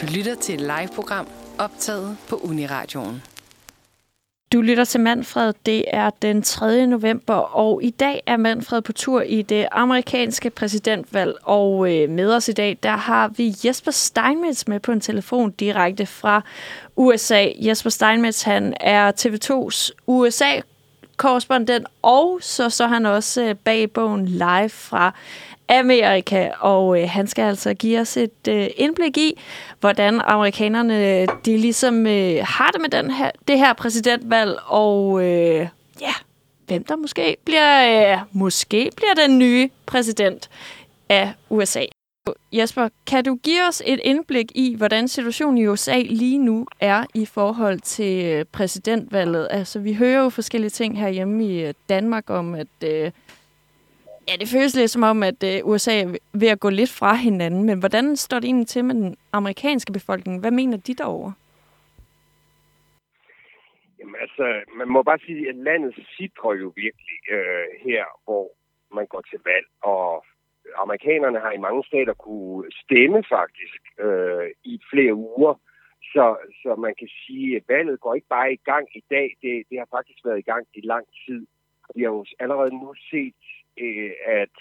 Du lytter til et live-program optaget på Uniradioen. Du lytter til Manfred. Det er den 3. november, og i dag er Manfred på tur i det amerikanske præsidentvalg. Og øh, med os i dag, der har vi Jesper Steinmetz med på en telefon direkte fra USA. Jesper Steinmetz, han er TV2's USA korrespondent, og så så han også øh, bag bogen live fra Amerika, og øh, han skal altså give os et øh, indblik i, hvordan amerikanerne de ligesom øh, har det med den her, det her præsidentvalg, og øh, ja, hvem der måske bliver, øh, måske bliver den nye præsident af USA. Jesper, kan du give os et indblik i, hvordan situationen i USA lige nu er i forhold til øh, præsidentvalget? Altså, vi hører jo forskellige ting herhjemme i øh, Danmark om, at øh, Ja, det føles lidt som om, at øh, USA er ved at gå lidt fra hinanden. Men hvordan står det egentlig til med den amerikanske befolkning? Hvad mener de derovre? Jamen altså, man må bare sige, at landet sidder jo virkelig øh, her, hvor man går til valg. Og amerikanerne har i mange stater kunne stemme faktisk øh, i flere uger. Så, så man kan sige, at valget går ikke bare i gang i dag. Det, det har faktisk været i gang i lang tid. Vi har jo allerede nu set øh, at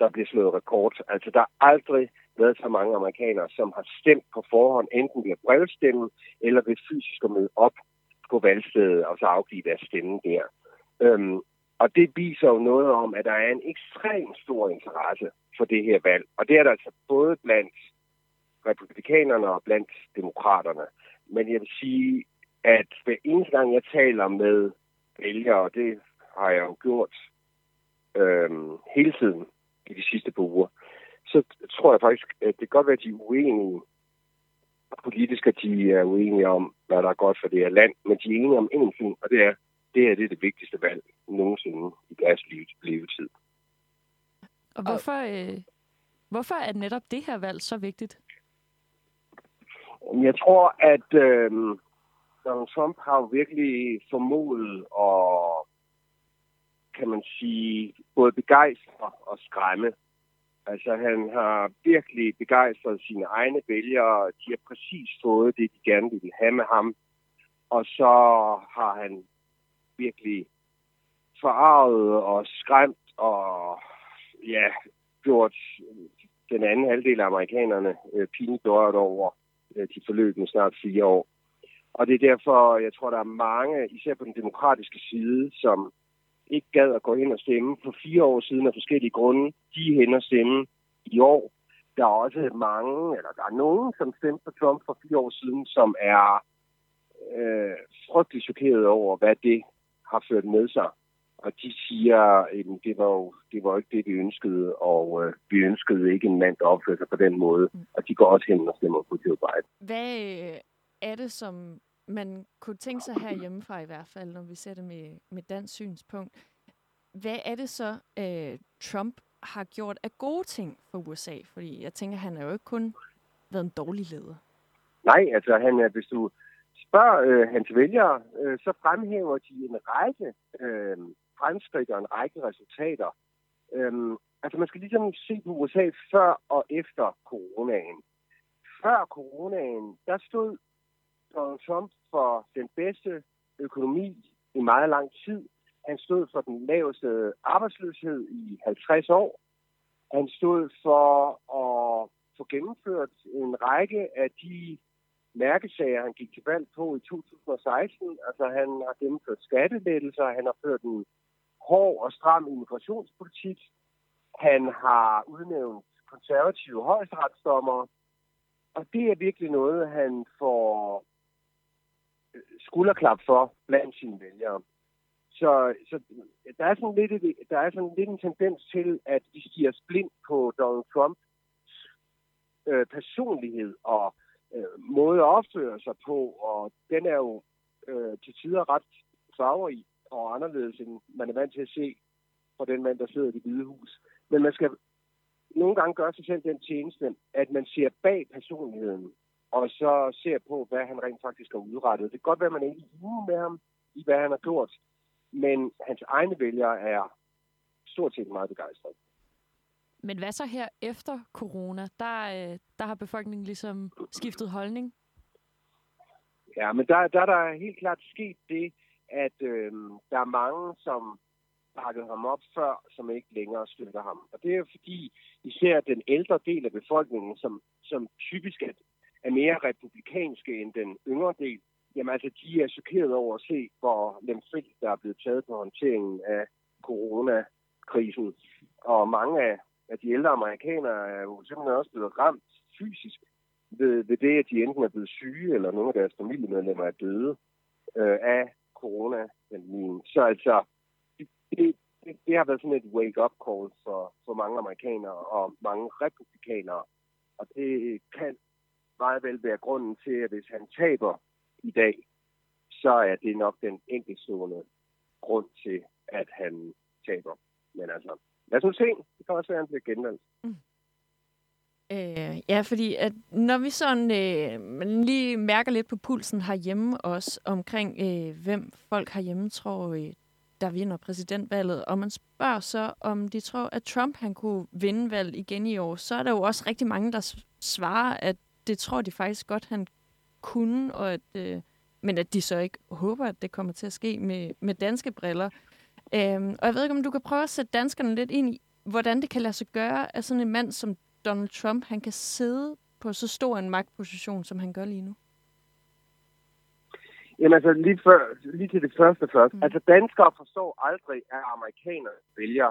der bliver slået rekord. Altså, der har aldrig været så mange amerikanere, som har stemt på forhånd, enten ved brevstemme eller ved fysisk at møde op på valgstedet og så afgive deres stemme der. Øhm, og det viser jo noget om, at der er en ekstrem stor interesse for det her valg. Og det er der altså både blandt republikanerne og blandt demokraterne. Men jeg vil sige, at hver eneste gang jeg taler med vælgere, og det har jeg jo gjort øh, hele tiden i de sidste par uger, så tror jeg faktisk, at det kan godt være, at de er uenige politisk, at de er uenige om, hvad der er godt for det her land, men de er enige om én ting, og det er, det er det, det vigtigste valg nogensinde i deres levetid. Og hvorfor, øh, hvorfor er netop det her valg så vigtigt? Jeg tror, at øh, Donald Trump har virkelig formået at kan man sige, både begejstre og skræmme. Altså, han har virkelig begejstret sine egne vælgere. De har præcis fået det, de gerne ville have med ham. Og så har han virkelig forarvet og skræmt og ja, gjort den anden halvdel af amerikanerne øh, pinligt over øh, de forløbende snart fire år. Og det er derfor, jeg tror, der er mange, især på den demokratiske side, som ikke gad at gå hen og stemme for fire år siden af forskellige grunde. De er hen og stemme i år. Der er også mange, eller der er nogen, som stemte på Trump for fire år siden, som er øh, frygtelig chokeret over, hvad det har ført med sig. Og de siger, at det var jo det var ikke det, vi ønskede, og øh, vi ønskede ikke en mand, der opførte sig på den måde. Mm. Og de går også hen og stemmer på Joe Biden. Hvad er det, som man kunne tænke sig herhjemmefra i hvert fald, når vi ser det med, med dansk synspunkt. Hvad er det så, øh, Trump har gjort af gode ting for USA? Fordi jeg tænker, han har jo ikke kun været en dårlig leder. Nej, altså han er, hvis du spørger øh, hans vælgere, øh, så fremhæver de en række øh, fremskridt og en række resultater. Øh, altså man skal ligesom se på USA før og efter coronaen. Før coronaen, der stod Donald Trump for den bedste økonomi i meget lang tid. Han stod for den laveste arbejdsløshed i 50 år. Han stod for at få gennemført en række af de mærkesager, han gik til valg på i 2016. Altså han har gennemført skattelettelser, han har ført en hård og stram immigrationspolitik. Han har udnævnt konservative højesteretsdommere. Og det er virkelig noget, han får øh, skulderklap for blandt sine vælgere. Så, så der, er sådan lidt, der er sådan lidt en tendens til, at vi stiger blind på Donald Trump øh, personlighed og øh, måde at opføre sig på, og den er jo øh, til tider ret farverig og anderledes, end man er vant til at se fra den mand, der sidder i det hvide hus. Men man skal nogle gange gøre sig selv den tjeneste, at man ser bag personligheden og så ser på, hvad han rent faktisk har udrettet. Det kan godt være, at man er enig med ham i, hvad han har gjort, men hans egne vælgere er stort set meget begejstrede. Men hvad så her efter corona? Der, øh, der har befolkningen ligesom skiftet holdning? Ja, men der, der er der helt klart sket det, at øh, der er mange, som bakkede ham op før, som ikke længere støtter ham. Og det er fordi især den ældre del af befolkningen, som, som typisk er, er mere republikanske end den yngre del, jamen altså, de er chokeret over at se, hvor lemfældigt der er blevet taget på håndteringen af coronakrisen. Og mange af, at de ældre amerikanere er jo simpelthen også blevet ramt fysisk ved, ved det, at de enten er blevet syge, eller nogle af deres familiemedlemmer er døde øh, af coronapandemien. Så altså, det, det, det har været sådan et wake-up call for, for mange amerikanere og mange republikanere. Og det kan meget vel være grunden til, at hvis han taber i dag, så er det nok den enkeltstående grund til, at han taber. Men altså, lad os nu se. Det kan også være, at han bliver genvalgt. Mm. Øh, ja, fordi at når vi sådan øh, lige mærker lidt på pulsen herhjemme også omkring, øh, hvem folk herhjemme tror, øh, der vinder præsidentvalget, og man spørger så, om de tror, at Trump han kunne vinde valget igen i år, så er der jo også rigtig mange, der svarer, at det tror de faktisk godt, han kunne, og at, øh, men at de så ikke håber, at det kommer til at ske med, med danske briller. Øhm, og jeg ved ikke, om du kan prøve at sætte danskerne lidt ind i, hvordan det kan lade sig gøre, at sådan en mand som Donald Trump, han kan sidde på så stor en magtposition, som han gør lige nu? Jamen altså, lige, før, lige til det første først. Mm. Altså, danskere forstår aldrig, at amerikanere vælger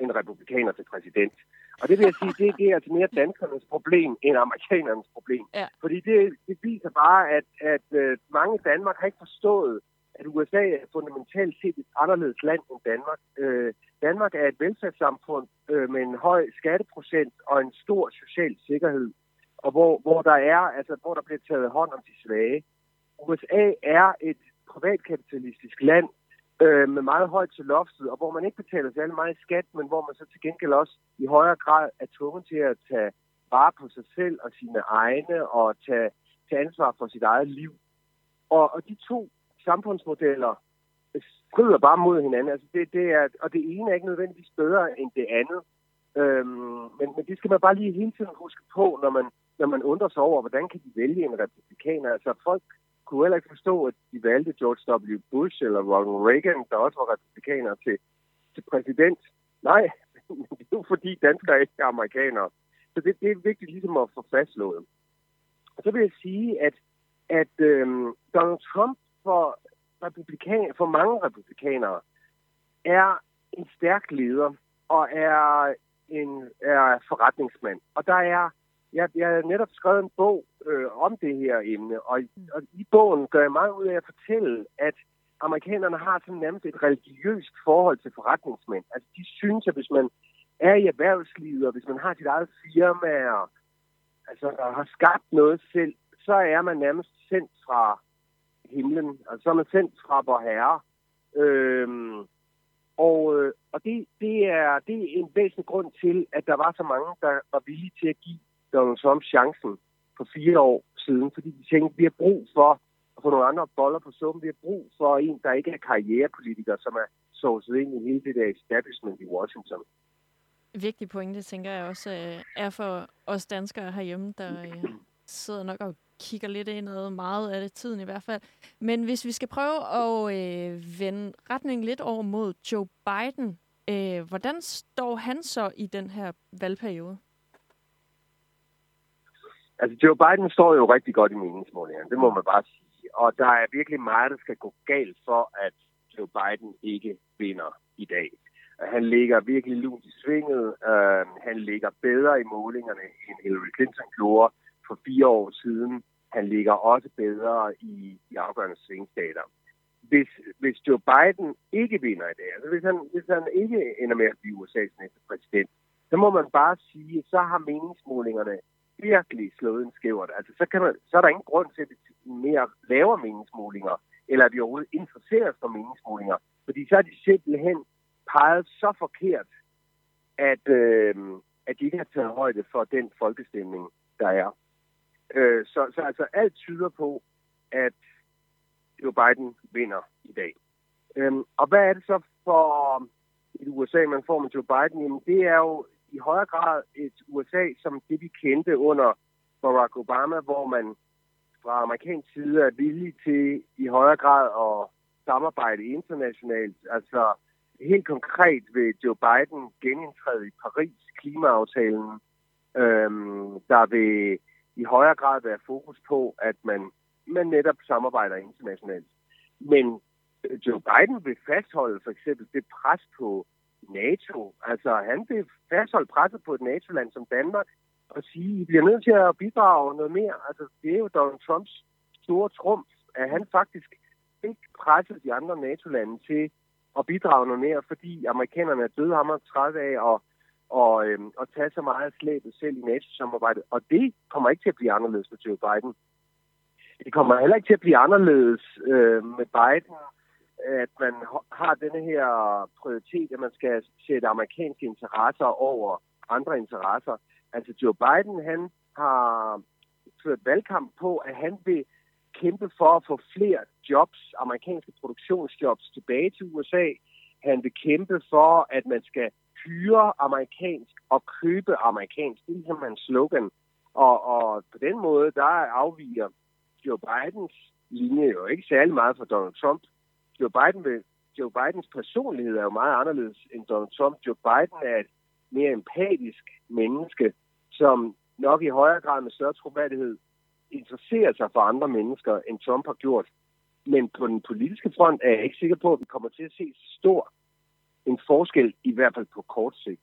en republikaner til præsident. Og det vil jeg sige, det, det er altså mere danskernes problem end amerikanernes problem. Ja. Fordi det, det viser bare, at, at uh, mange i Danmark har ikke forstået, at USA er fundamentalt set et anderledes land end Danmark. Øh, Danmark er et velfærdssamfund øh, med en høj skatteprocent og en stor social sikkerhed, og hvor, hvor der er, altså hvor der bliver taget hånd om de svage. USA er et privatkapitalistisk land, øh, med meget højt til loftet, og hvor man ikke betaler særlig meget skat, men hvor man så til gengæld også i højere grad er tvunget til at tage vare på sig selv og sine egne og tage, tage ansvar for sit eget liv. Og, og de to samfundsmodeller strider bare mod hinanden. Altså det, det er, og det ene er ikke nødvendigvis bedre end det andet. Øhm, men, men det skal man bare lige hele tiden huske på, når man, når man undrer sig over, hvordan kan de vælge en republikaner. Altså folk kunne heller ikke forstå, at de valgte George W. Bush eller Ronald Reagan, der også var republikaner, til, til præsident. Nej, det er jo fordi danskere ikke er amerikanere. Så det, det er vigtigt ligesom at få fastslået. Og så vil jeg sige, at, at øhm, Donald Trump for, republikan, for mange republikanere er en stærk leder og er en er forretningsmand. Og der er jeg, jeg har netop skrevet en bog øh, om det her emne, og, og i bogen gør jeg meget ud af at fortælle, at amerikanerne har sådan nærmest et religiøst forhold til forretningsmænd. Altså, de synes, at hvis man er i erhvervslivet, og hvis man har sit eget firma, og altså, og har skabt noget selv, så er man nærmest sendt fra himlen. Altså, så er man sendt fra vor herre. Øhm, og øh, og det, det, er, det er en væsentlig grund til, at der var så mange, der var villige til at give Donald Trump chancen for fire år siden, fordi de tænkte, at vi har brug for at få nogle andre boller på suppen. Vi har brug for en, der ikke er karrierepolitiker, som er sovset ind i hele det der establishment i Washington. Vigtig pointe, tænker jeg også, øh, er for os danskere herhjemme, der øh, sidder nok og kigger lidt ind meget af det tiden i hvert fald. Men hvis vi skal prøve at øh, vende retningen lidt over mod Joe Biden, øh, hvordan står han så i den her valgperiode? Altså, Joe Biden står jo rigtig godt i meningsmålingerne, det må man bare sige. Og der er virkelig meget, der skal gå galt for, at Joe Biden ikke vinder i dag. Han ligger virkelig lunt i svinget. Uh, han ligger bedre i målingerne, end Hillary Clinton gjorde for fire år siden. Han ligger også bedre i de afgørende svingstater. Hvis, hvis Joe Biden ikke vinder i dag, altså hvis han, hvis han ikke ender med at blive USA's næste præsident, så må man bare sige, så har meningsmålingerne virkelig slået en skævert. Altså, så, kan man, så er der ingen grund til, at vi mere laver meningsmålinger, eller at vi overhovedet interesserer for meningsmålinger. Fordi så er de simpelthen peget så forkert, at, øh, at de ikke har taget højde for den folkestemning, der er. Øh, så, så altså alt tyder på, at Joe Biden vinder i dag. Øh, og hvad er det så for et USA, man får med Joe Biden? Jamen, det er jo i højere grad et USA som det, vi kendte under Barack Obama, hvor man fra amerikansk side er villig til i højere grad at samarbejde internationalt. Altså helt konkret vil Joe Biden genindtræde i Paris klimaaftalen, øhm, der vil i højere grad være fokus på, at man, man netop samarbejder internationalt. Men øh, Joe Biden vil fastholde for eksempel det pres på NATO. Altså han vil fastholde presset på et NATO-land som Danmark og sige, I bliver nødt til at bidrage noget mere. Altså det er jo Donald Trumps store trumf, at han faktisk ikke presset de andre NATO-lande til at bidrage noget mere, fordi amerikanerne er døde ham og trætte af at, og, øh, og tage så meget af slæbet selv i NATO-samarbejdet. Og det kommer ikke til at blive anderledes med Joe Biden. Det kommer heller ikke til at blive anderledes øh, med Biden, at man har denne her prioritet, at man skal sætte amerikanske interesser over andre interesser. Altså Joe Biden, han har ført valgkamp på, at han vil kæmpe for at få flere jobs, amerikanske produktionsjobs tilbage til USA. Han vil kæmpe for, at man skal hyre amerikansk og købe amerikansk. Det er ligesom hans slogan. Og, og på den måde, der afviger Joe Bidens linje jo ikke særlig meget fra Donald Trump. Joe, Biden vil, Joe Bidens personlighed er jo meget anderledes end Donald Trump. Joe Biden er et mere empatisk menneske, som nok i højere grad med større troværdighed interesserer sig for andre mennesker, end Trump har gjort. Men på den politiske front er jeg ikke sikker på, at vi kommer til at se stor en forskel, i hvert fald på kort sigt.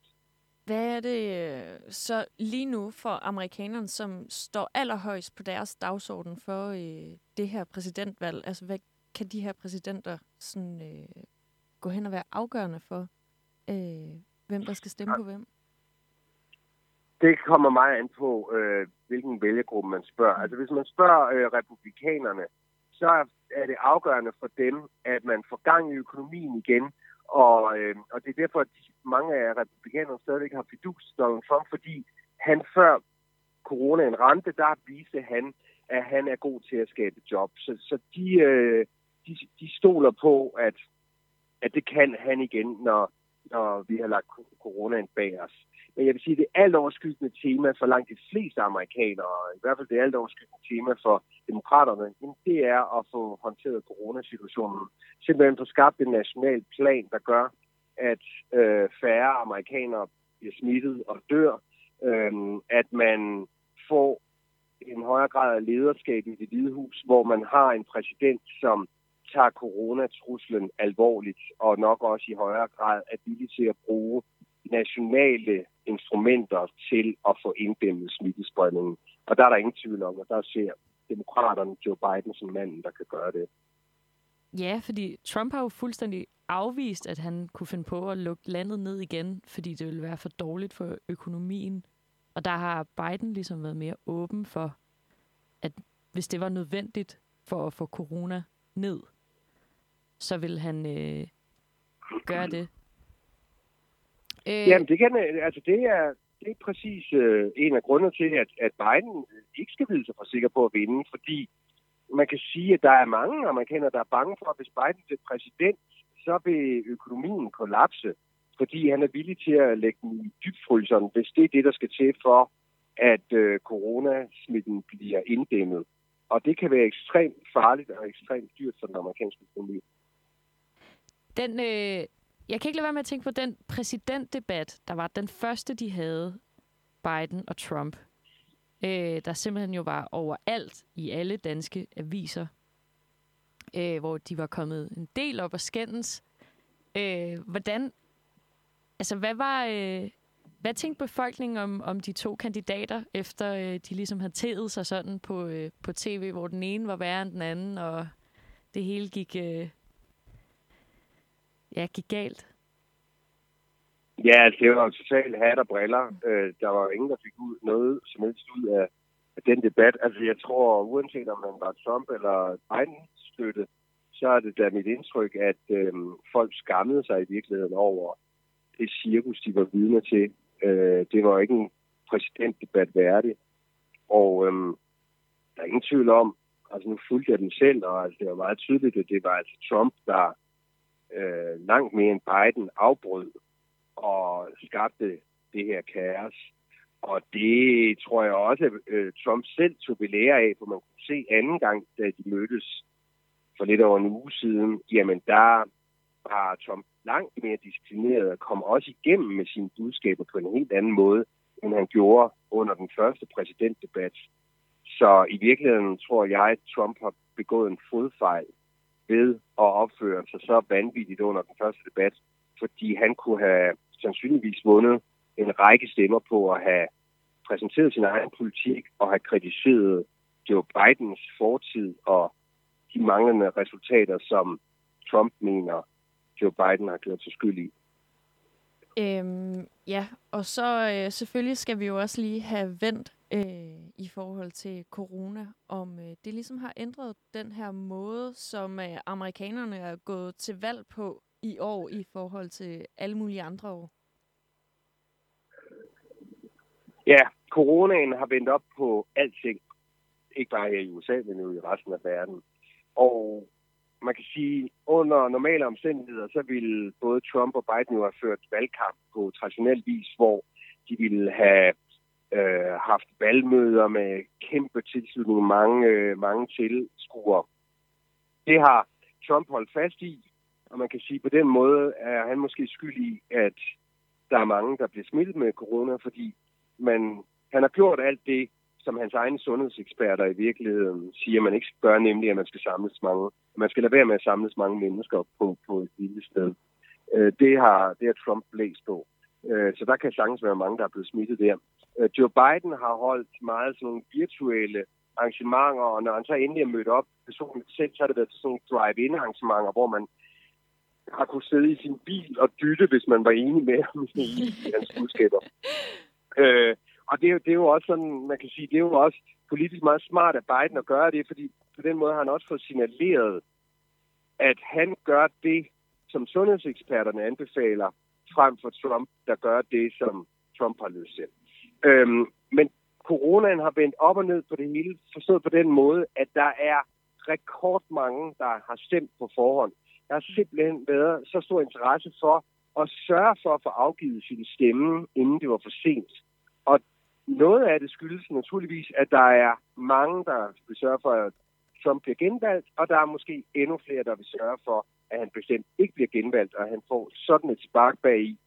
Hvad er det øh, så lige nu for amerikanerne, som står allerhøjst på deres dagsorden for øh, det her præsidentvalg? Altså, hvad kan de her præsidenter sådan, øh, gå hen og være afgørende for, øh, hvem der skal stemme på hvem? Det kommer meget an på, øh, hvilken vælgergruppe man spørger. Altså hvis man spørger øh, republikanerne, så er det afgørende for dem, at man får gang i økonomien igen. Og, øh, og det er derfor, at mange af republikanerne stadigvæk har fidus Donald Trump, fordi han før coronaen ramte, der viste han, at han er god til at skabe job. Så, så de, øh, de, de stoler på, at, at det kan han igen, når, når vi har lagt coronaen bag os. Men jeg vil sige, at det alt overskyggende tema for langt de fleste amerikanere, i hvert fald det alt overskyggende tema for demokraterne, det er at få håndteret coronasituationen. Simpelthen få skabt en national plan, der gør, at øh, færre amerikanere bliver smittet og dør. Øh, at man får en højere grad af lederskab i det hvide hus, hvor man har en præsident, som tager coronatruslen alvorligt, og nok også i højere grad er villig til at bruge nationale instrumenter til at få inddæmmet smittespredningen. Og der er der ingen tvivl om, at der ser demokraterne Joe Biden som manden, der kan gøre det. Ja, fordi Trump har jo fuldstændig afvist, at han kunne finde på at lukke landet ned igen, fordi det ville være for dårligt for økonomien. Og der har Biden ligesom været mere åben for, at hvis det var nødvendigt for at få corona ned, så vil han øh, gøre det. Øh... Jamen, det, kan, altså, det, er, det er præcis øh, en af grundene til, at, at Biden ikke skal vide sig for sikker på at vinde, fordi man kan sige, at der er mange amerikanere, der er bange for, at hvis Biden bliver præsident, så vil økonomien kollapse, fordi han er villig til at lægge den i dybfryseren, hvis det er det, der skal til for, at øh, coronasmitten bliver inddæmmet. Og det kan være ekstremt farligt og ekstremt dyrt for den amerikanske økonomi. Den, øh, jeg kan ikke lade være med at tænke på den præsidentdebat, der var den første, de havde, Biden og Trump. Øh, der simpelthen jo var overalt i alle danske aviser, øh, hvor de var kommet en del op og skændes. Øh, hvordan, altså hvad var, øh, hvad tænkte befolkningen om, om de to kandidater, efter øh, de ligesom havde tædet sig sådan på, øh, på tv, hvor den ene var værre end den anden, og det hele gik, øh, ja, gik galt? Ja, altså, det var jo totalt hat og briller. Øh, der var jo ingen, der fik ud noget som helst ud af, af den debat. Altså, jeg tror, uanset om man var Trump eller Biden-støtte, så er det da mit indtryk, at øh, folk skammede sig i virkeligheden over det cirkus, de var vidne til. Øh, det var ikke en præsidentdebat værdig. Og øh, der er ingen tvivl om, altså nu fulgte jeg den selv, og altså, det var meget tydeligt, at det var altså Trump, der øh, langt mere end Biden afbrød og skabte det her kaos. Og det tror jeg også, at øh, Trump selv tog belære af, for man kunne se anden gang, da de mødtes for lidt over en uge siden, jamen der var Trump langt mere disciplineret og kom også igennem med sine budskaber på en helt anden måde, end han gjorde under den første præsidentdebat. Så i virkeligheden tror jeg, at Trump har begået en fodfejl ved at opføre sig så vanvittigt under den første debat, fordi han kunne have sandsynligvis vundet en række stemmer på at have præsenteret sin egen politik og have kritiseret Joe Bidens fortid og de manglende resultater, som Trump mener, Joe Biden har gjort sig skyld i. Øhm, ja, og så øh, selvfølgelig skal vi jo også lige have vendt øh, i forhold til corona, om øh, det ligesom har ændret den her måde, som øh, amerikanerne er gået til valg på i år i forhold til alle mulige andre år. Ja, coronaen har vendt op på alting. Ikke bare her i USA, men jo i resten af verden. Og man kan sige, under normale omstændigheder, så ville både Trump og Biden jo have ført valgkamp på traditionel vis, hvor de ville have valgmøder med kæmpe tilslutning, mange, øh, mange tilskuere. Det har Trump holdt fast i, og man kan sige, på den måde er han måske skyld i, at der er mange, der bliver smittet med corona, fordi man, han har gjort alt det, som hans egne sundhedseksperter i virkeligheden siger, man ikke skal gøre, nemlig at man skal samles mange. Man skal lade være med at samles mange mennesker på, på et lille sted. Øh, det, har, det har Trump blæst på. Øh, så der kan sagtens være mange, der er blevet smittet der. Øh, Joe Biden har holdt meget sådan nogle virtuelle arrangementer, og når han så endelig er mødt op personligt selv, så har det været sådan nogle drive-in arrangementer, hvor man har kunnet sidde i sin bil og dytte, hvis man var enig med ham i hans budskaber. Øh, og det er, det er jo også sådan, man kan sige, det er jo også politisk meget smart af Biden at gøre det, fordi på den måde har han også fået signaleret, at han gør det, som sundhedseksperterne anbefaler, frem for Trump, der gør det, som Trump har løst selv. Øhm, men coronaen har vendt op og ned på det hele, forstået på den måde, at der er rekordmange, der har stemt på forhånd. Der har simpelthen været så stor interesse for at sørge for at få afgivet sin stemme, inden det var for sent. Og noget af det skyldes naturligvis, at der er mange, der vil sørge for, at Trump bliver genvalgt, og der er måske endnu flere, der vil sørge for, at han bestemt ikke bliver genvalgt, og han får sådan et spark bag i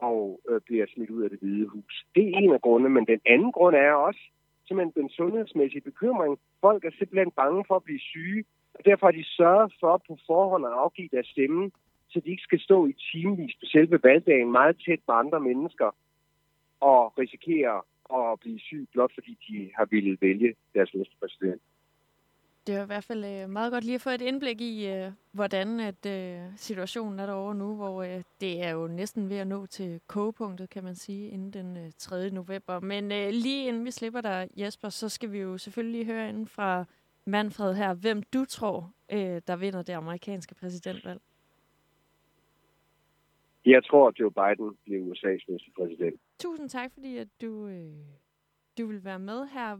og øh, bliver smidt ud af det hvide hus. Det er en af grundene, men den anden grund er også simpelthen den sundhedsmæssige bekymring. Folk er simpelthen bange for at blive syge, og derfor har de sørget for på forhånd at afgive deres stemme, så de ikke skal stå i timevis på selve valgdagen meget tæt på andre mennesker og risikere at blive syg, blot fordi de har ville vælge deres næste præsident. Det er i hvert fald øh, meget godt lige at få et indblik i, øh, hvordan at øh, situationen er derovre nu, hvor det er jo næsten ved at nå til kogepunktet, kan man sige, inden den øh, 3. november. Men lige inden vi slipper dig, Jesper, så skal vi jo selvfølgelig høre inden fra Manfred her, hvem du tror, der vinder det amerikanske præsidentvalg. Jeg tror, at Joe Biden bliver USA's næste præsident. Tusind tak, fordi at du, øh, du vil være med her.